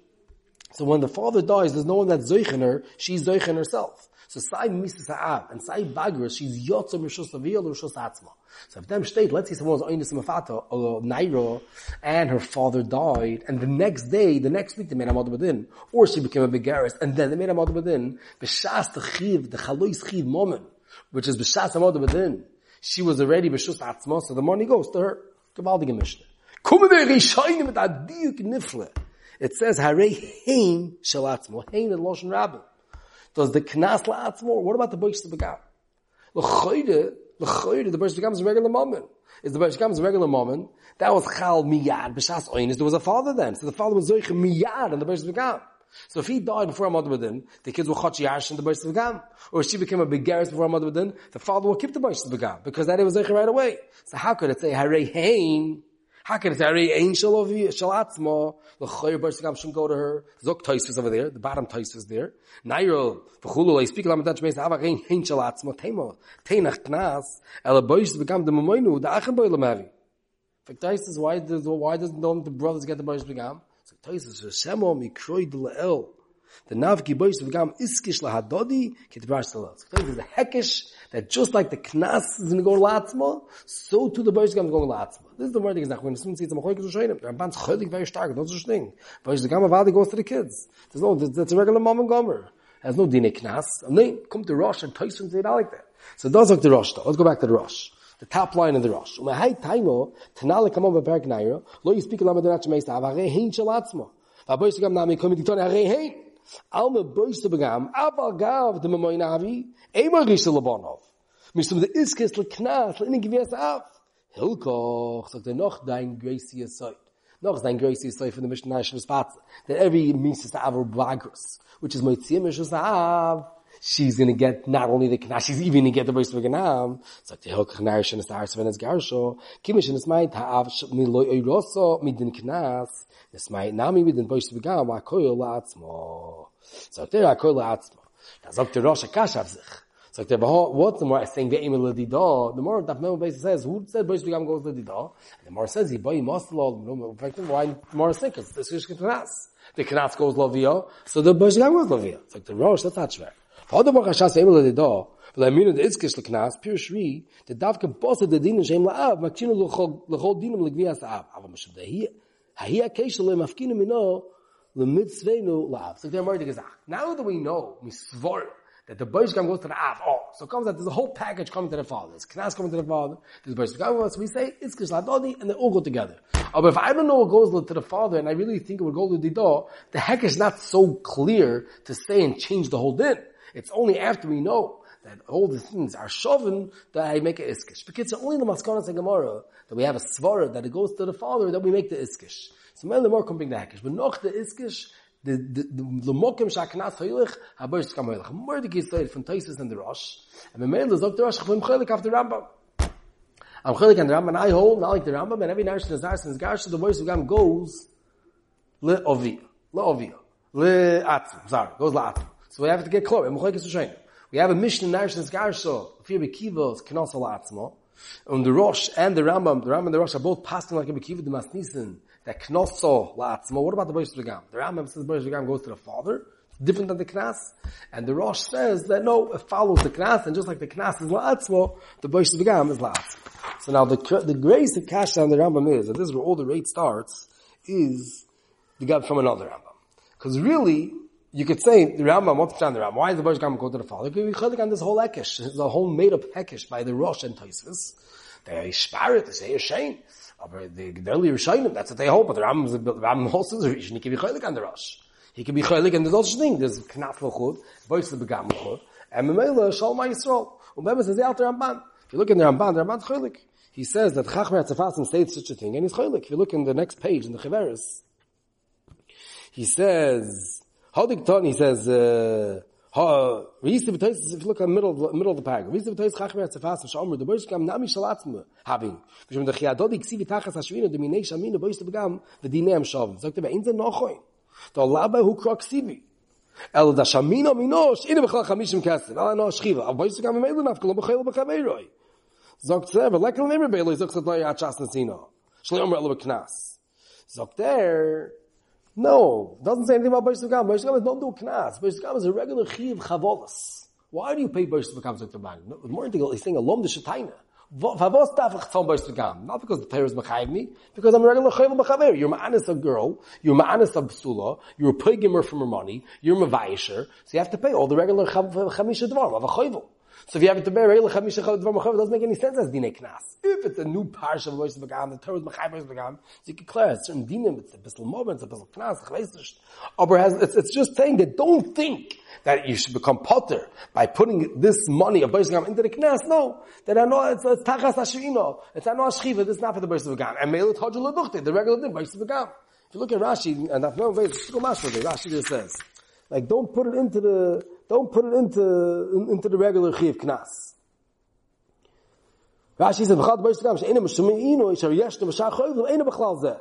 So when the father dies, there's no one that's zoich her, she's zoich herself. So Sai Misa Sa'av and Sai Bagras, she's Yotza Rishus Aviyah Rishus Atzma. So if them state, let's say someone was Oinis Mafata or Nairo and her father died and the next day, the next week they made a Badin or she became a Begaris and then they made a Badin, B'shas the Chiv, the Chalois Chiv moment, which is B'shas Amad Badin, she was already B'shus Atzma, so the money goes to her. Gewaltige Mishnah. Kumme Rishonim mit Adiyuk Nifle. It says, Harei Hein Shalatzmo. Hein in Loshen Rabbin. Does the knas la'atzmo? What about the boish begam? L'choyde, l'choyde, the boish begam is a regular moment. Is the boish begam is a regular moment? That was chal miyad b'shas oinis. There was a father then, so the father was zoich miyad and the boish begam. So if he died before Amad Badin, the kids will chotch yash in the Bosh Begam. Or if she became a big garris before Amad Badin, the father will keep the Bosh Begam. Because that it was Zeicher right away. So how could it say, Hare Hain, how can it say, Ari Ein Shalatzma, the Choyer Barshigam shouldn't go to her. Zok Tois is over there, the bottom Tois is there. Nairo, I speak Lamadach Meis, Ava Ein Ein Shalatzma, Temo, Teinach Knas, Ela Boish become the Mamoinu, the Achem Boi Lamavi. For Tois is why does, why does not the brothers get the Boish Begam? So Tois is, Shemo Mikroi de La'el. The Nav Ki Boish Begam Iskish Lahadodi, Kitbrash Salel. So Tois is the Hekesh, that just like the knas is going to go latzma, so too the boys going to go latzma. This is the word that when someone sees a machoik to shoyin, the Rambam's cholik very stark, not such thing. Boys the gamma vadi goes to the kids. There's no, that's a regular mom and gomer. Has no dine knas. And then come to Rosh and Tyson say that like that. So it does look the Rosh though. Let's go back to the Rosh. The top line of the Rosh. Umahai taimo, tanale kamon beperk naira, lo yispik lama denach meista, avare hein shalatzma. Vabois gam nami komi dikton hare hein. Alme bois begam, aber gav de memoinavi, Emer Rishel Labonov. Mishum the Iskes Leknas, Le'inin Gvias Av. Hilkoch, sagt er noch dein gracious sight. Noch dein gracious sight from the Mishnah Nashim Spatz. That every Mises Av or Bagros, which is Moitzia Mishus Av, she's going to get not only the knas, she's even going to get the voice of ganam. Sagt er, Hilkoch Narish and Asar Sven Garsho, Kimish and Ismai Ta'av Miloi Oiroso Midin Knas, Ismai Nami Midin of ganam, Akoyo La'atzmo. Sagt er, Akoyo La'atzmo. Da sagt der Rosh Akash auf sich. It's like, what's the more saying the aim of the? The more that Memo basically says, who said Boish Begam goes the da? And the more says, he boy must lol, in fact, why the more think it's the Shish Knas. The Knas goes Lavia, so the Boish Begam goes Lavia. It's like the Rosh, that's not Hashas aim of the the Itzkish Leknas, pure Shri, the Davka boss of the Din Shem La'av, Makchino L'chol Dinim L'gvias La'av. Ava Mashab Dehi, Hahi HaKeshel Mafkinu Mino, L'mitzveinu La'av. So they're more Now that we know, Misvor, that the Boish Gam goes to the Av. Oh, so comes that there's a whole package coming to the father. There's Knas coming to the father. There's Boish Gam. So we say it's Kishladodi, and they all go together. Oh, but if I don't know what goes to the father, and I really think it would go to the door, the heck is not so clear to say and change the whole din. It's only after we know that all the things are shoven that I make a iskish. Because it's only the maskana and Gemara that we have a svara that it goes to the father that we make the iskish. So more can bring the hekish. But noch the iskish, the the the mokem shaknas hoylich haber skam hoylich more the gesayt von Taisus and the Rosh. And the mail is the Rosh from khoylik after Rambam. I'm khoylik and Rambam I hold not like the Rambam and every night the Zar since Garsh the voice of Gam goes le ovi le ovi le at zar goes la at so we have to get close I'm khoylik is shame we have a mission in since Garsh so fear be kivos knos la atzmo. And the Rosh and the Rambam the Rambam and the Rosh are both passing like a kiva the masnisen that knosso la'atzma. What about the Boish Regam? The Rambam says the Boish Regam goes to the father, different than the Knas. And the Rosh says that no, it follows the Knas, and just like the Knas is la'atzma, the Boish Regam is la'atzma. So now the, the grace of Kash on the Rambam is, and this is where all the rate starts, is the God from another Rambam. Because really, you could say the Rambam, what's the Rambam? Why is the Boish Regam go to the father? Because we chalik on this whole Ekesh. It's a whole made up Ekesh by the Rosh and Taisvis. They are it, they say a shame. Aber the Gedali Rishayim, that's what they hold, but the Rambam, the Rambam also is a Rishon, he can be chaylik on the Rosh. He can be chaylik, and there's also thing, there's Knaf L'chud, Bois L'Begam L'chud, and Memela, Shalom HaYisrael. And Beba says, Alter Ramban. If you look in the Ramban, the Ramban's chaylik. He says that Chachmer Atzafasim states such a thing, and he's chaylik. If you look in the next page, in the Chiveris, he says, Hodik Ton, he says, uh, Ha, we used to be if you look at middle, middle of the paragraph. We used to be chachmer at Sefas, Shomer, the Boish Gam, Nami Shalatzme, having. Vishum the Chiadodi, Ksivi Tachas Hashvina, the Minei Shamina, Boish to Begam, the Dinem Shavim. Sagt er, in the Nochoin. The Laba hu Krok Ksivi. El da Shamina Minosh, ina Bechal Chamishim Kesef, ala no Shchiva, al Boish Gam, Meilu Nafkel, Bechel Bechaveiroi. Sagt er, but lekel Nemer Beiloi, sagt er, Achas Nasino. Shlei Omer Elu Beknas. Sagt er, no, it doesn't say anything about Bosh Gam. Bosh Gam is don't do knas. Bosh Gam is a regular chiv chavolas. Why do you pay Bosh Gam to the bank? No, more than he's saying a lom de shetaina. Favos ich zahlen Bosh Gam? Not because the Torah is mechayiv me, because I'm a regular chiv mechaver. You're ma'anis a girl, you're ma'anis a psula, you're a paygimer from her money, you're a mavayisher, so you have to pay all the regular chamisha dvar of a chayvul. So if you have to bear regular chamisha dvar mechaver, it doesn't make any sense as dinei knas. If it's a new parsha of Bosh Gam, the Torah is mechayiv Bosh Gam, so you can clear a certain dinim, it's a bissel moment, it's a bissel knas, nicht. Aber has, it's, it's just saying that don't think that you should become potter by putting this money of Bosh Gam into the knas. No, that I know it's, it's tachas hashvino. It's I know ashchiva, this is not for the Bosh Gam. And mele todjul leduchte, the regular din, Bosh Gam. If you look at Rashi, and I've known it's Rashi just says, like don't put it into the, don't put it into, into the regular chiv knas. Rashi says, "V'chad boish tkam she'ena m'shumeinu yishav yeshnu v'shar choyvim ena b'chlal zeh."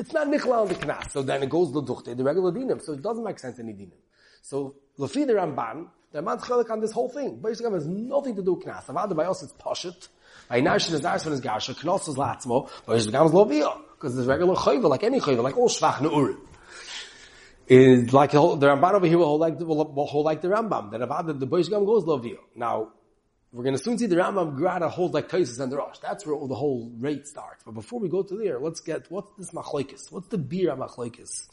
It's not nichla on the knas, so then it goes the the regular dinim, so it doesn't make sense any dinim. So, Lefi the Ramban, the Ramban's chelik on this whole thing. Boish tkam has nothing to do with knas. Avada by us it's poshut. By Narshin is Narshin is Garsha, knos is Latzmo, boish tkam is Lovia. Because it's regular choyvim, like any choyvim, like all shvach ne'urim is like the Ramban over here will hold like the, will hold like the Rambam. The Avada, the Boish Gam goes Lovio. Now, we're going to soon see the Rambam Grada hold like Taisus and the Rosh. That's where the whole rate starts. But before we go to there, let's get, what's this machlokes? What's the bira machlokes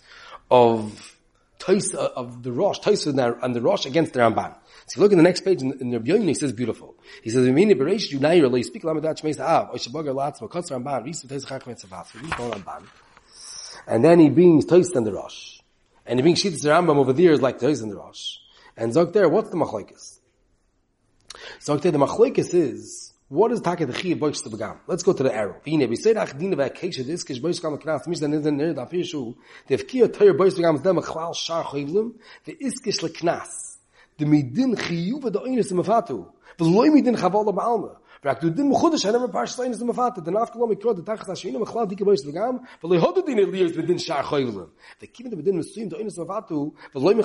of Tais, uh, of the Rosh, Taisus and the Rosh against the Ramban? So look in the next page in, the Rebbe he says beautiful. He says, "V'mini bereish yunayir lo speak lamadat shmeis ha'av, oishabagar latzma, kotz Ramban, risu Taisus chachmet Ramban. And then he brings Taisus and the Rosh. And he brings Shittas Rambam over there is like Taisus and the Rosh. And Zog there, what's the machlokes? So the machlekes is what is taka the chiv boish to begam? Let's go to the arrow. Vine we say ach dine vakesha this kish boish kam knas mis then in der da fishu the fkia tayr boish begam dem khwal shar khivlum the iskish le knas the midin chiyuv the oines im fatu the loy midin chaval ba Brak du din mkhudish hanem parsh tsayn zum fat de naf kolom ikrod de tachs shine me khlad dik boys begam vel hod din eliers mit din shar khoylen de kim de din loy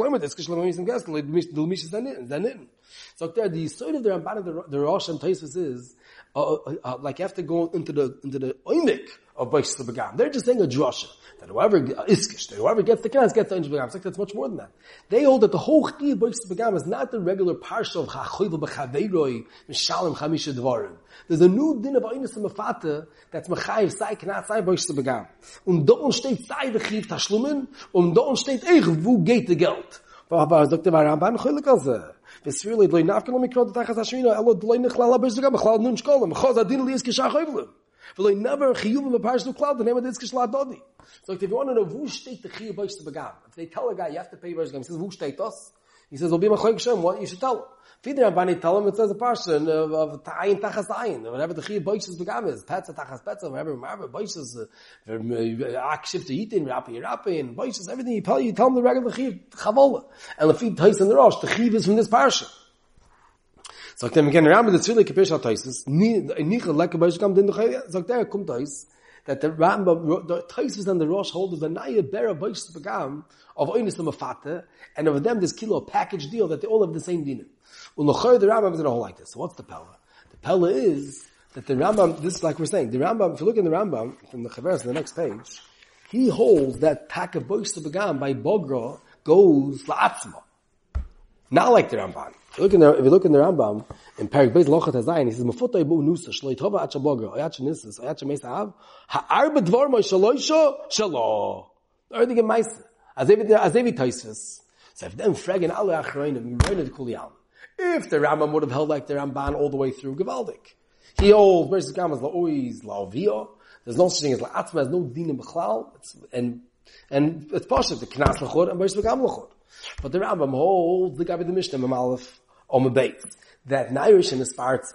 loy mit es geshlom mit gas loy mis du mis dann dann so der the side of the ramban of the the rosh and taisus is uh, uh, uh, like you have to go into the into the oimik of boys begam they're just saying a drasha that whoever iskish, that whoever gets the knas gets the inch begam. It's like that's much more than that. They hold that the whole chiyuv bois begam is not the regular parsha of chachoyv b'chaveiroi mishalim chamisha dvarim. There's a new din of einus mafata that's mechayiv sai knas sai bois begam. Und dort steht sai the chiv tashlumen und dort steht eich wo geht the geld. Aber Dr. Ramban choylik also. V'loi never chiyuv b'parsha klal the name of the iskish la dodi. So if you want to know who state the chiyuv boish to begam, if they tell a guy you have to pay boish begam, he says who state us? He says, "Will be my Shem." What you should tell him. Feeder Rabbani tell him it says a person of, of ta'ayin tachas ta'ayin, whatever the chiyuv boish begam is, petza tachas petza, whatever, whatever boish is, uh, akshiv to yitin, rapi rapi, and boish is everything you tell you, tell him the regular chiyuv chavola. And the feed tais in the rosh, the chiyuv is from this parsha. Sagt er, again, Rambam, the tzvili kipish ha-taisis, nicha leke boish begam din duchayya, sagt er, tais, that the Rambam, the Taisus and the Rosh hold the Naya Bera Boish Begam of Oinis Mafata, and of them this kilo package deal that they all have the same dinner. Ulochoy the Rambam is in a whole like this. So what's the Pella? The Pella is that the Rambam, this is like we're saying, the Rambam, if you look in the Rambam from the Chaveras, on the next page, he holds that pack of Boish Begam by Bogra goes La'atzma. Not like the Ramban. Look in the, if you look in the Rambam, in Perik Beis Lochat Hazayin, he says, Mefutay bu nusa, shloi tova at shabogra, oyat shenisas, oyat shemes ha'av, ha'ar bedvar mo shaloisho, shalo. Everything in as every Taisus. So if them fragging alle achroinim, the kuliyam. If the Rambam would have held like the Ramban all the way through, Givaldik. He holds, Beis Gam is la'oiz, la'ovio, there's no such thing as la'atma, there's no din in Bechlal, and, and it's possible, the Knas l'chod, and Beis Gam. But the Rambam holds the with the Mishnah, Mamalef, on the base. That Nairish and Espartz,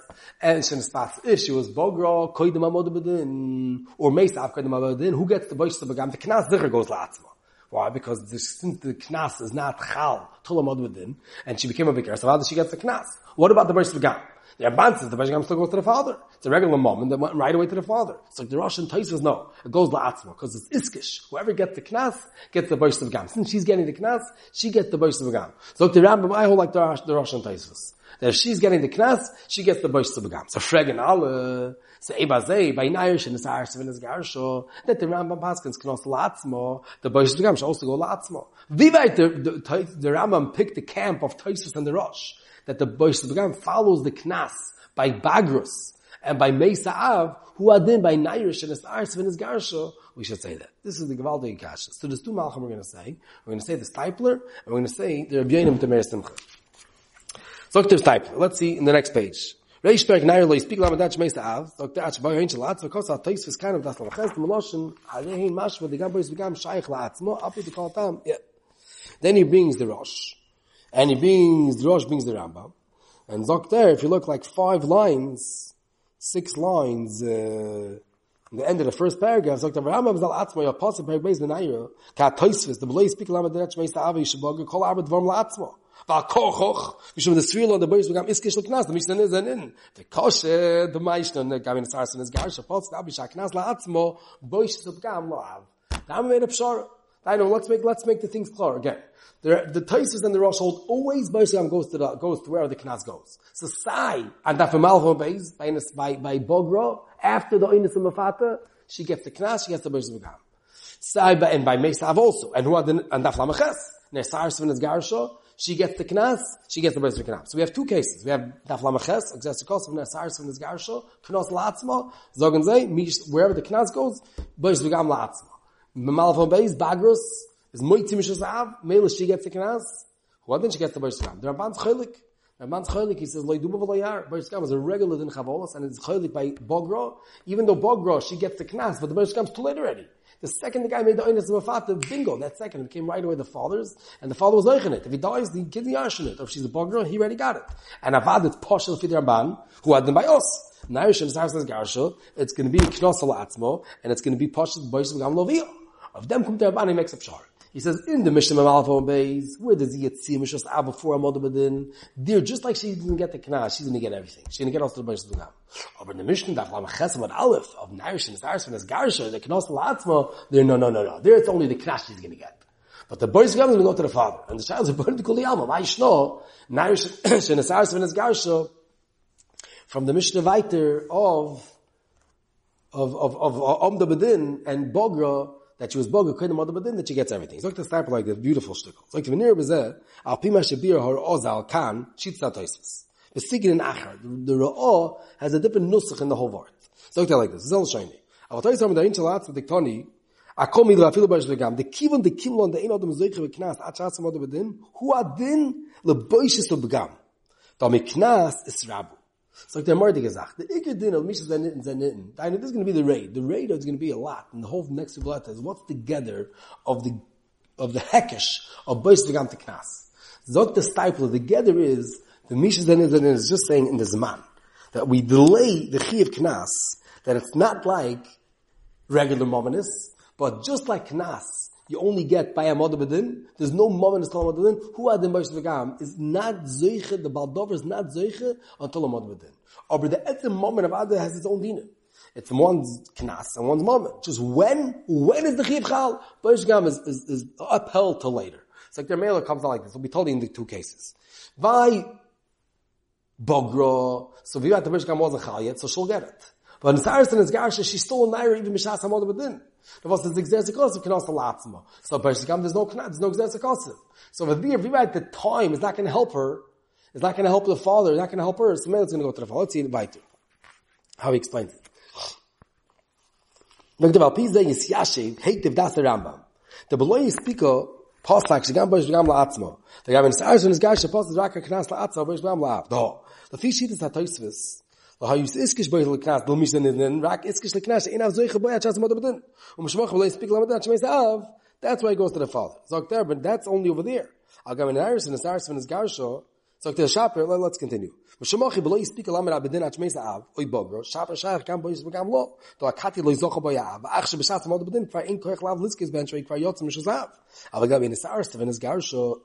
and Shem if she was Bogra, Koidim Amod Bedin, or Mesav Koidim Amod Bedin, who gets the to Begam? The Knas Zicher goes La'atzma. Why? Because the, since the Knas is not Chal, Tulamod Bedin, and she became a Vikar, so how does she get the Knas? What about the Boish to Begam? The Ramban says the Bajagam still goes to the father. It's a regular moment that went right away to the father. It's like the Russian says no. It goes la'atzma, because it's iskish. Whoever gets the knas, gets the Bosh of Gam. Since she's getting the knas, she gets the Bosh of Gam. So the Rambam, I hold like the, the Russian Taisus. That if she's getting the knas, she gets the Bosh of Gam. So Fregen alle, so Eba Zeh, by Nairish, and the Sahar Sevin is Garsho, that the Rambam Paskins knos la'atzma, the Bosh of Gam should also go la'atzma. Vivait, the, the, the Rambam picked the camp of Taisus and the Rosh that the Begam follows the Knas by Bagrus and by Mesa Av, who are then by Nairish and his Ars and his Garsha, we should say that. This is the Gavaldi Kasha. So there's two Malchim we're going to say. We're going to say the Steipler, and we're going to say the Rabbeinu Temer Simcha. So to the Steipler. Let's see in the next page. Reish Perk Nair Lo Yispeak Lamadach Mesa Av, Dr. Ach Bayo Ein Shalatz, V'kos HaTois is kind of Das Lamachaz, the Mashva, the Gambo Yisbegam Shaykh the Kol Tam, yeah. Then he brings the Rosh, and he brings, the Rosh brings the Rambam, and Zok there, if you look like five lines, six lines, uh, in the end of the first paragraph, Zok Rambam Zal Atzma, Yapasim, Perek Beis Benayra, Ka Toisvis, the Belay speak Lama Derech Meis Ta'avi, Shabaga, Kol Arba Dvorm La'atzma. Va'kochoch, Mishum the Sril on the Beis Begam Iskish L'Knas, the Mishnah is an in. The Koshe, the Maishna, the Gavin Sarsin is Garsha, Potz, Gabi Shaknas La'atzma, Boish Subgam La'av. Now made a pshara. I know, let's make, let's make the things clear again. The, the Taisus and the Rosh hold always Boisham goes to the, goes to where the Knas goes. So Sai, and that Malchon Beis, by, by, by Bogra, after the Oinus and Mafata, she gets the Knas, she gets the Boisham Begam. Sai, and by Mesav also, and who are the, and Daf Lamaches, Nesar Svin is Garsha, she gets the Knas, she gets the Boisham Begam. So we have two cases. We have Daf Lamaches, Exes Kos, Nesar Svin is Garsha, Knas La'atzma, Zogan Zay, wherever the Knas goes, Boisham Begam La'atzma. Malchon Beis, Bagrus, is moitzi mishas av, mele she gets the knas, who then she gets the Bosh Gam. The Ramban's cholik. Ramban's cholik, he says, loy duba v'loyar. Bosh Gam is a regular din chavolos, and it's cholik by Bogra. Even though Bogra, she gets the knas, but the Bosh Gam's too late already. The second the guy made the oinus of Mafata, bingo, that second, it came right away the father's, and the father was oichin it. If he dies, the kid arshin it. Or if she's a Bogra, he already got it. And Avad, it's Poshel Fid Ramban, who had them by us. Nairish and Sarsas Garsha, it's going to be Knosal Atzmo, and it's going to be Poshel Bosh Gam Lovio. Of them come to Rabban, he makes a pshar. He says in the Mishnah Malafon Bays, where does he get see Mishas Ab before Amod Badin? There, just like she didn't get the Knas, she's to get everything. She's to get also the Bays Dugam. But in the Mishnah Daf Lam Chesam and Aleph of Nairish and Zaris and Garsha, the Knas Latzma, there, no, no, no, no. There it's only the Knas she's to get. But the boys is to go to the father. And the child is born to Kuli Alma. Why Shno, Nairish and Zaris and Garsha, from the Mishnah Weiter of, of, of, of, of Omda Badin and Bogra, that she was boga koydem other badin that she gets everything. It's like the start like this beautiful shtickle. It's like the veneer bezeh al pima shabir har ozal kan shitza toisves. The sigin in achar. The ra'ah has a different nusach in the whole vart. It's like that like this. It's all shiny. Tell you something that in chalat the diktoni akom midra afilu bash vegam. The kivon the kimlon the ein adam zoiche veknas at shas other badin hu adin leboishes begam. Da miknas is rabu. It's like the Mardi gesagt. The Iker Din of Misha Zanitten Zanitten. This is going to be the raid. The raid is going to be a lot. And the whole next Sublata is what's together of the of the hekesh of Bois V'gam Teknas. Zot the steipler, the gather is, the Misha Zanitten Zanitten is just saying in the Zman, that we delay the Chi of Knas, that it's not like regular Mominus, but just like Knas, you only get by a Modabadin. There's no moment in Modabadin. Who the Moshe V'gam is not Zeiche, the Baldover is not Zeiche until a Modabadin. Or the etzim moment of Adar has its own dinner. It's one's knas and one's moment. Just when, when is the chiv chal? Moshe V'gam is, is, is upheld till later. It's like their mailer comes out like this. We'll be told in the two cases. Vai Bogra, so Vivat the Moshe V'gam wasn't chal yet, so she'll get it. But in Saracen is Garsha, she's still a naira even Mishas HaModabadin. The was the Gzezikosim can also latzma. So Pershikam, there's no there's no Gzezikosim. So if the right the time is not going to help her, it's not going to help the father, it's not going to help her, so maybe it's going to go to the father. Let's see Baitu. How he explains it. Look the Valpize is Yashiv, Heitiv Das Rambam. The Beloy Spiko, Pasak, Shigam Bosh Shigam La'atzmo. The Gavin Sarson is Gash, Pasak Raka Knas La'atzmo, Bosh Shigam La'av. No. The fish is Hatoisvis. Lo hayus iskish boy le knas do mishn den rak iskish le knas in av zoy khoy achas mod beden um shmach lo speak la madat shmeis av that's why he goes to the father. Sagt there but that's only over there. Go in iris the stars from his garsho sagt der shaper let's continue. Um shmach lo speak la madat beden achmeis av oy bogro shaper shach kam boy zbegam lo. Do akati lo zokh boy av ach she beshat mod beden fa in koch lav liskes ben shvik fa yotz mish zav aber go in the stars from garsho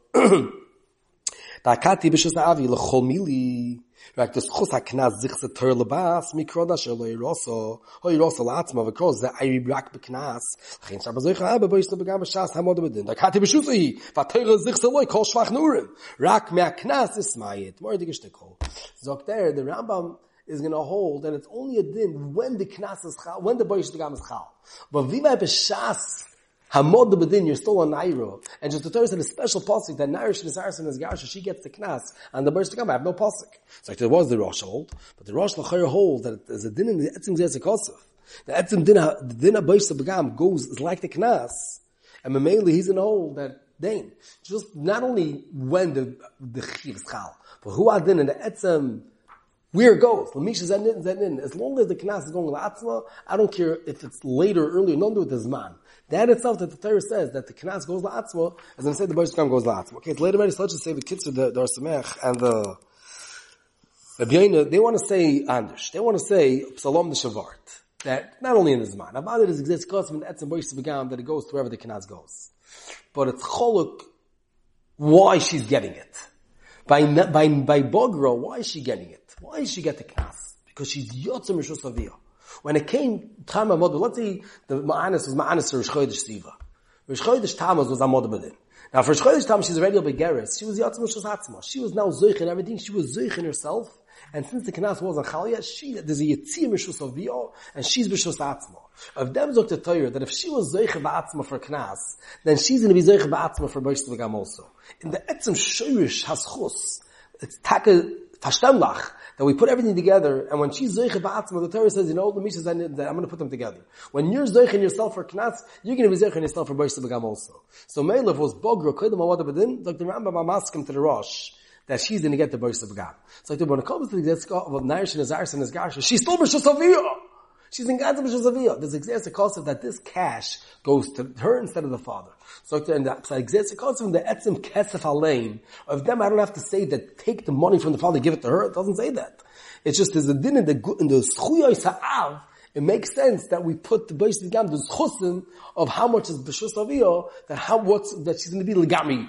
da akati bishas av le khomili Right, das chus haknaz sich ze ter lebas, mi kroda shelo iroso, ho iroso latzma, because the ayri brak beknaz, lechin shaba zoicha abe, bo yisno begam b'shas hamod bedin, da kati b'shusi, va ter sich ze loy, kol shvach nurim, rak me haknaz is mayit, more digish tekol. Zok there, the Rambam is going to hold that it's only a din when the knas is chal, when the boyish begam is chal. But vima b'shas, Hamod bedin, you're still on Nairo. And just to tell you a special posik that Nairish Nisaris and his Garsha, she gets the knas, and the birds to come, I have no posik. So like there was the Rosh hold, but the Rosh Lachir hold that there's a din in the Etzim Zezekosov. The Etzim din, the din Boish Begam goes, is like the knas, and Mameli, he's in a hold that Dane. Just not only when the, the Chiv is chal, but who are din in the Etzim, where it goes. Lamisha Zenin, Zenin. As long as the Knas is going La'atzma, I don't care if it's later or earlier, to do with the Zman. That itself that the Torah says that the Knas goes La'atzma, as I said, the Bosh goes La'atzma. Okay, it's later so let's just say the kids the, the and the, the they want to say Andish. They want to say Psalom the Shavart. That not only in the Zman, about it is exists because in Etzim Bosh Begam that it goes to wherever the Knas goes. But it's Choluk, why she's getting it. By, by, by Bogra, why is she getting it? Why is she get the knas? Because she's yotzim rishus aviyah. When it came time Amod, let's say the Ma'anis was Ma'anis Rish Chodesh Siva. Rish Chodesh Tammuz was Amod Bedin. Now for Rish Chodesh Tammuz, she's already a Begeris. She was Yotzim Rishus Atzma. She was now Zoich in everything. She was Zoich in herself. And since the Knas wasn't Chalya, she, there's a Yitzim Rishus Aviyah, and she's Rishus Atzma. Of them Zok Torah that if she was Zoich Ba'atzma for Knas, then she's going to be Zoich Ba'atzma for Bosh Tvagam also. In the Etzim Shoyrish Haschus, it's Taka Tashtemlach, that we put everything together, and when she's Zoiche Ba'atzma, the Torah says, you know, the Misha says, I'm going to put them together. When you're Zoiche yourself for Knatz, you're going to be Zoiche yourself for Bosh Begam also. So Melech was Bogra, Kodim Awad like the Rambam Amaskim to the Rosh, that she's going to get the Bosh Begam. So like when it comes to the Getzka of Nairish and Azars and Azgarsha, she's still Bosh Saviyah! She's in God's Mishazaviyah. There's exists a that this cash goes to her instead of the father. So in the exists a concept the etzim kesef alein. Of them, I don't have to say that take the money from the father, give it to her. It doesn't say that. It's just there's a din in the in the schuyos ha'av it makes sense that we put the Beis Gam, the chusin of how much is B'shus Aviyah, that how, what's, that she's going to be Legami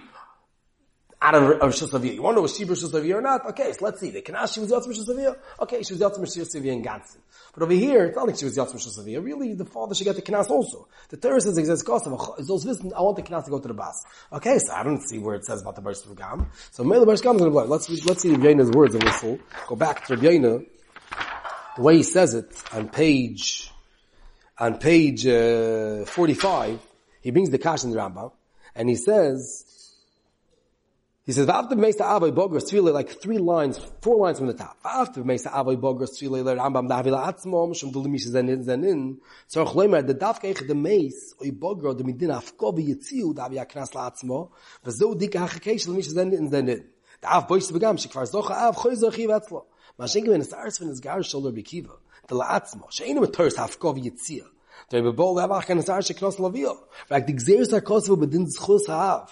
out of, of Rishus Aviyah. You want to know was she Rishus Aviyah or not? Okay, so let's see. The Kanash, she was Yotz Rishus Aviyah? Okay, she was Yotz Rishus Aviyah in Gansen. But over here, it's not like she was Yotz Rishus Aviyah. Really, the father should get the Knas also. The Torah says, "Exists Kosav, is those listen, I want the Knas to go to the Bas. Okay, so I don't see where it says about the Beis Gam. So Mele Beis Gam is going to blow. Let's, let's see Rabbi words and we'll go back to Rabbi the way he says it on page, on page uh, 45, he brings the Kash in the Rambam, and he says, he says, "After Mesa Avoy Bogros Tefillah, like three lines, four lines from the top. After Mesa Avoy Bogros Tefillah, Rambam Davila Atzmo, Mishum Dulimish Zenin Zenin, Tzorch Leimer, the Dafka Eich the Meis, Oy Bogro, the Medina Afko V'Yitziu, Davi Aknas La'atzmo, V'zo Dika Hachakesh Lemish Zenin. The Av Bois Begam, Shekvar Zocha Av, Choy Zochi Vetzlo. Mashenke when it's ars when it's gar shoulder bikiva. The laatzmo. Sheinu mit thirst hafkov yitzia. Der be bol avach kan sar sheknos lavio. Like the gzeres are kosvo bedin schus hav.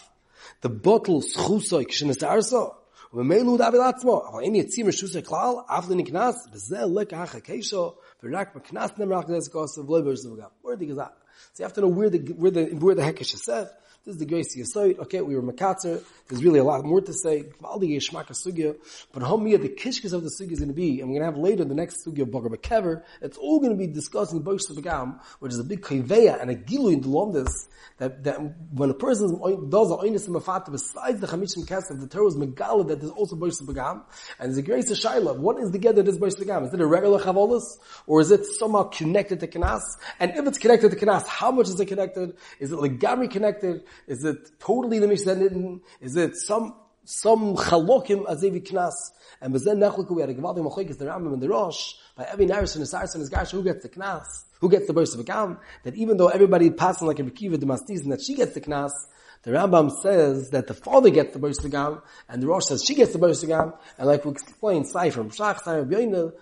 The bottle schusoy kshnes arso. וממילא הוא דאבי לעצמו, אבל אם יציא משוסי כלל, אף לנכנס, וזה לקח הקשו, ורק בכנס נמרח כדי סקוסו, ולא ברסו וגם. Where did he So you have to know where the, where the, where the heck is said. This is the grace of Yisoid. Okay, we were Makatzer. There's really a lot more to say. But of the kishkas of the sugya is going to be, and we're going to have later the next sugya of Bagar Bekever, it's all going to be discussing Bosh Gam, which is a big kaiveya and a gilu in the Lomdis, that, that when a person does a oinis and mafata besides the chamishim kesef, the Torah is megala that there's also boish begam, and a grace of shaila. What is the get that is boish begam? Is it a regular chavolis, or is it somehow connected to kanas? And if it's connected to kanas, how much is it connected? Is it legami connected? Is it totally the mishnah? Is it some some chalokim azevi knas? And bezen nechliku we had a gevaldi machlekes the Rambam and the Rosh by every naris and Saris and his gash who gets the knas, who gets the burst of a gam. That even though everybody passing like a bekiva the mastis and that she gets the knas, the Rambam says that the father gets the burst of gam, and the Rosh says she gets the burst of gam, and like we explained, Sai from Shach, Sai Echel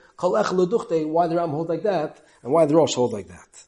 why the Rambam holds like that, and why the Rosh holds like that.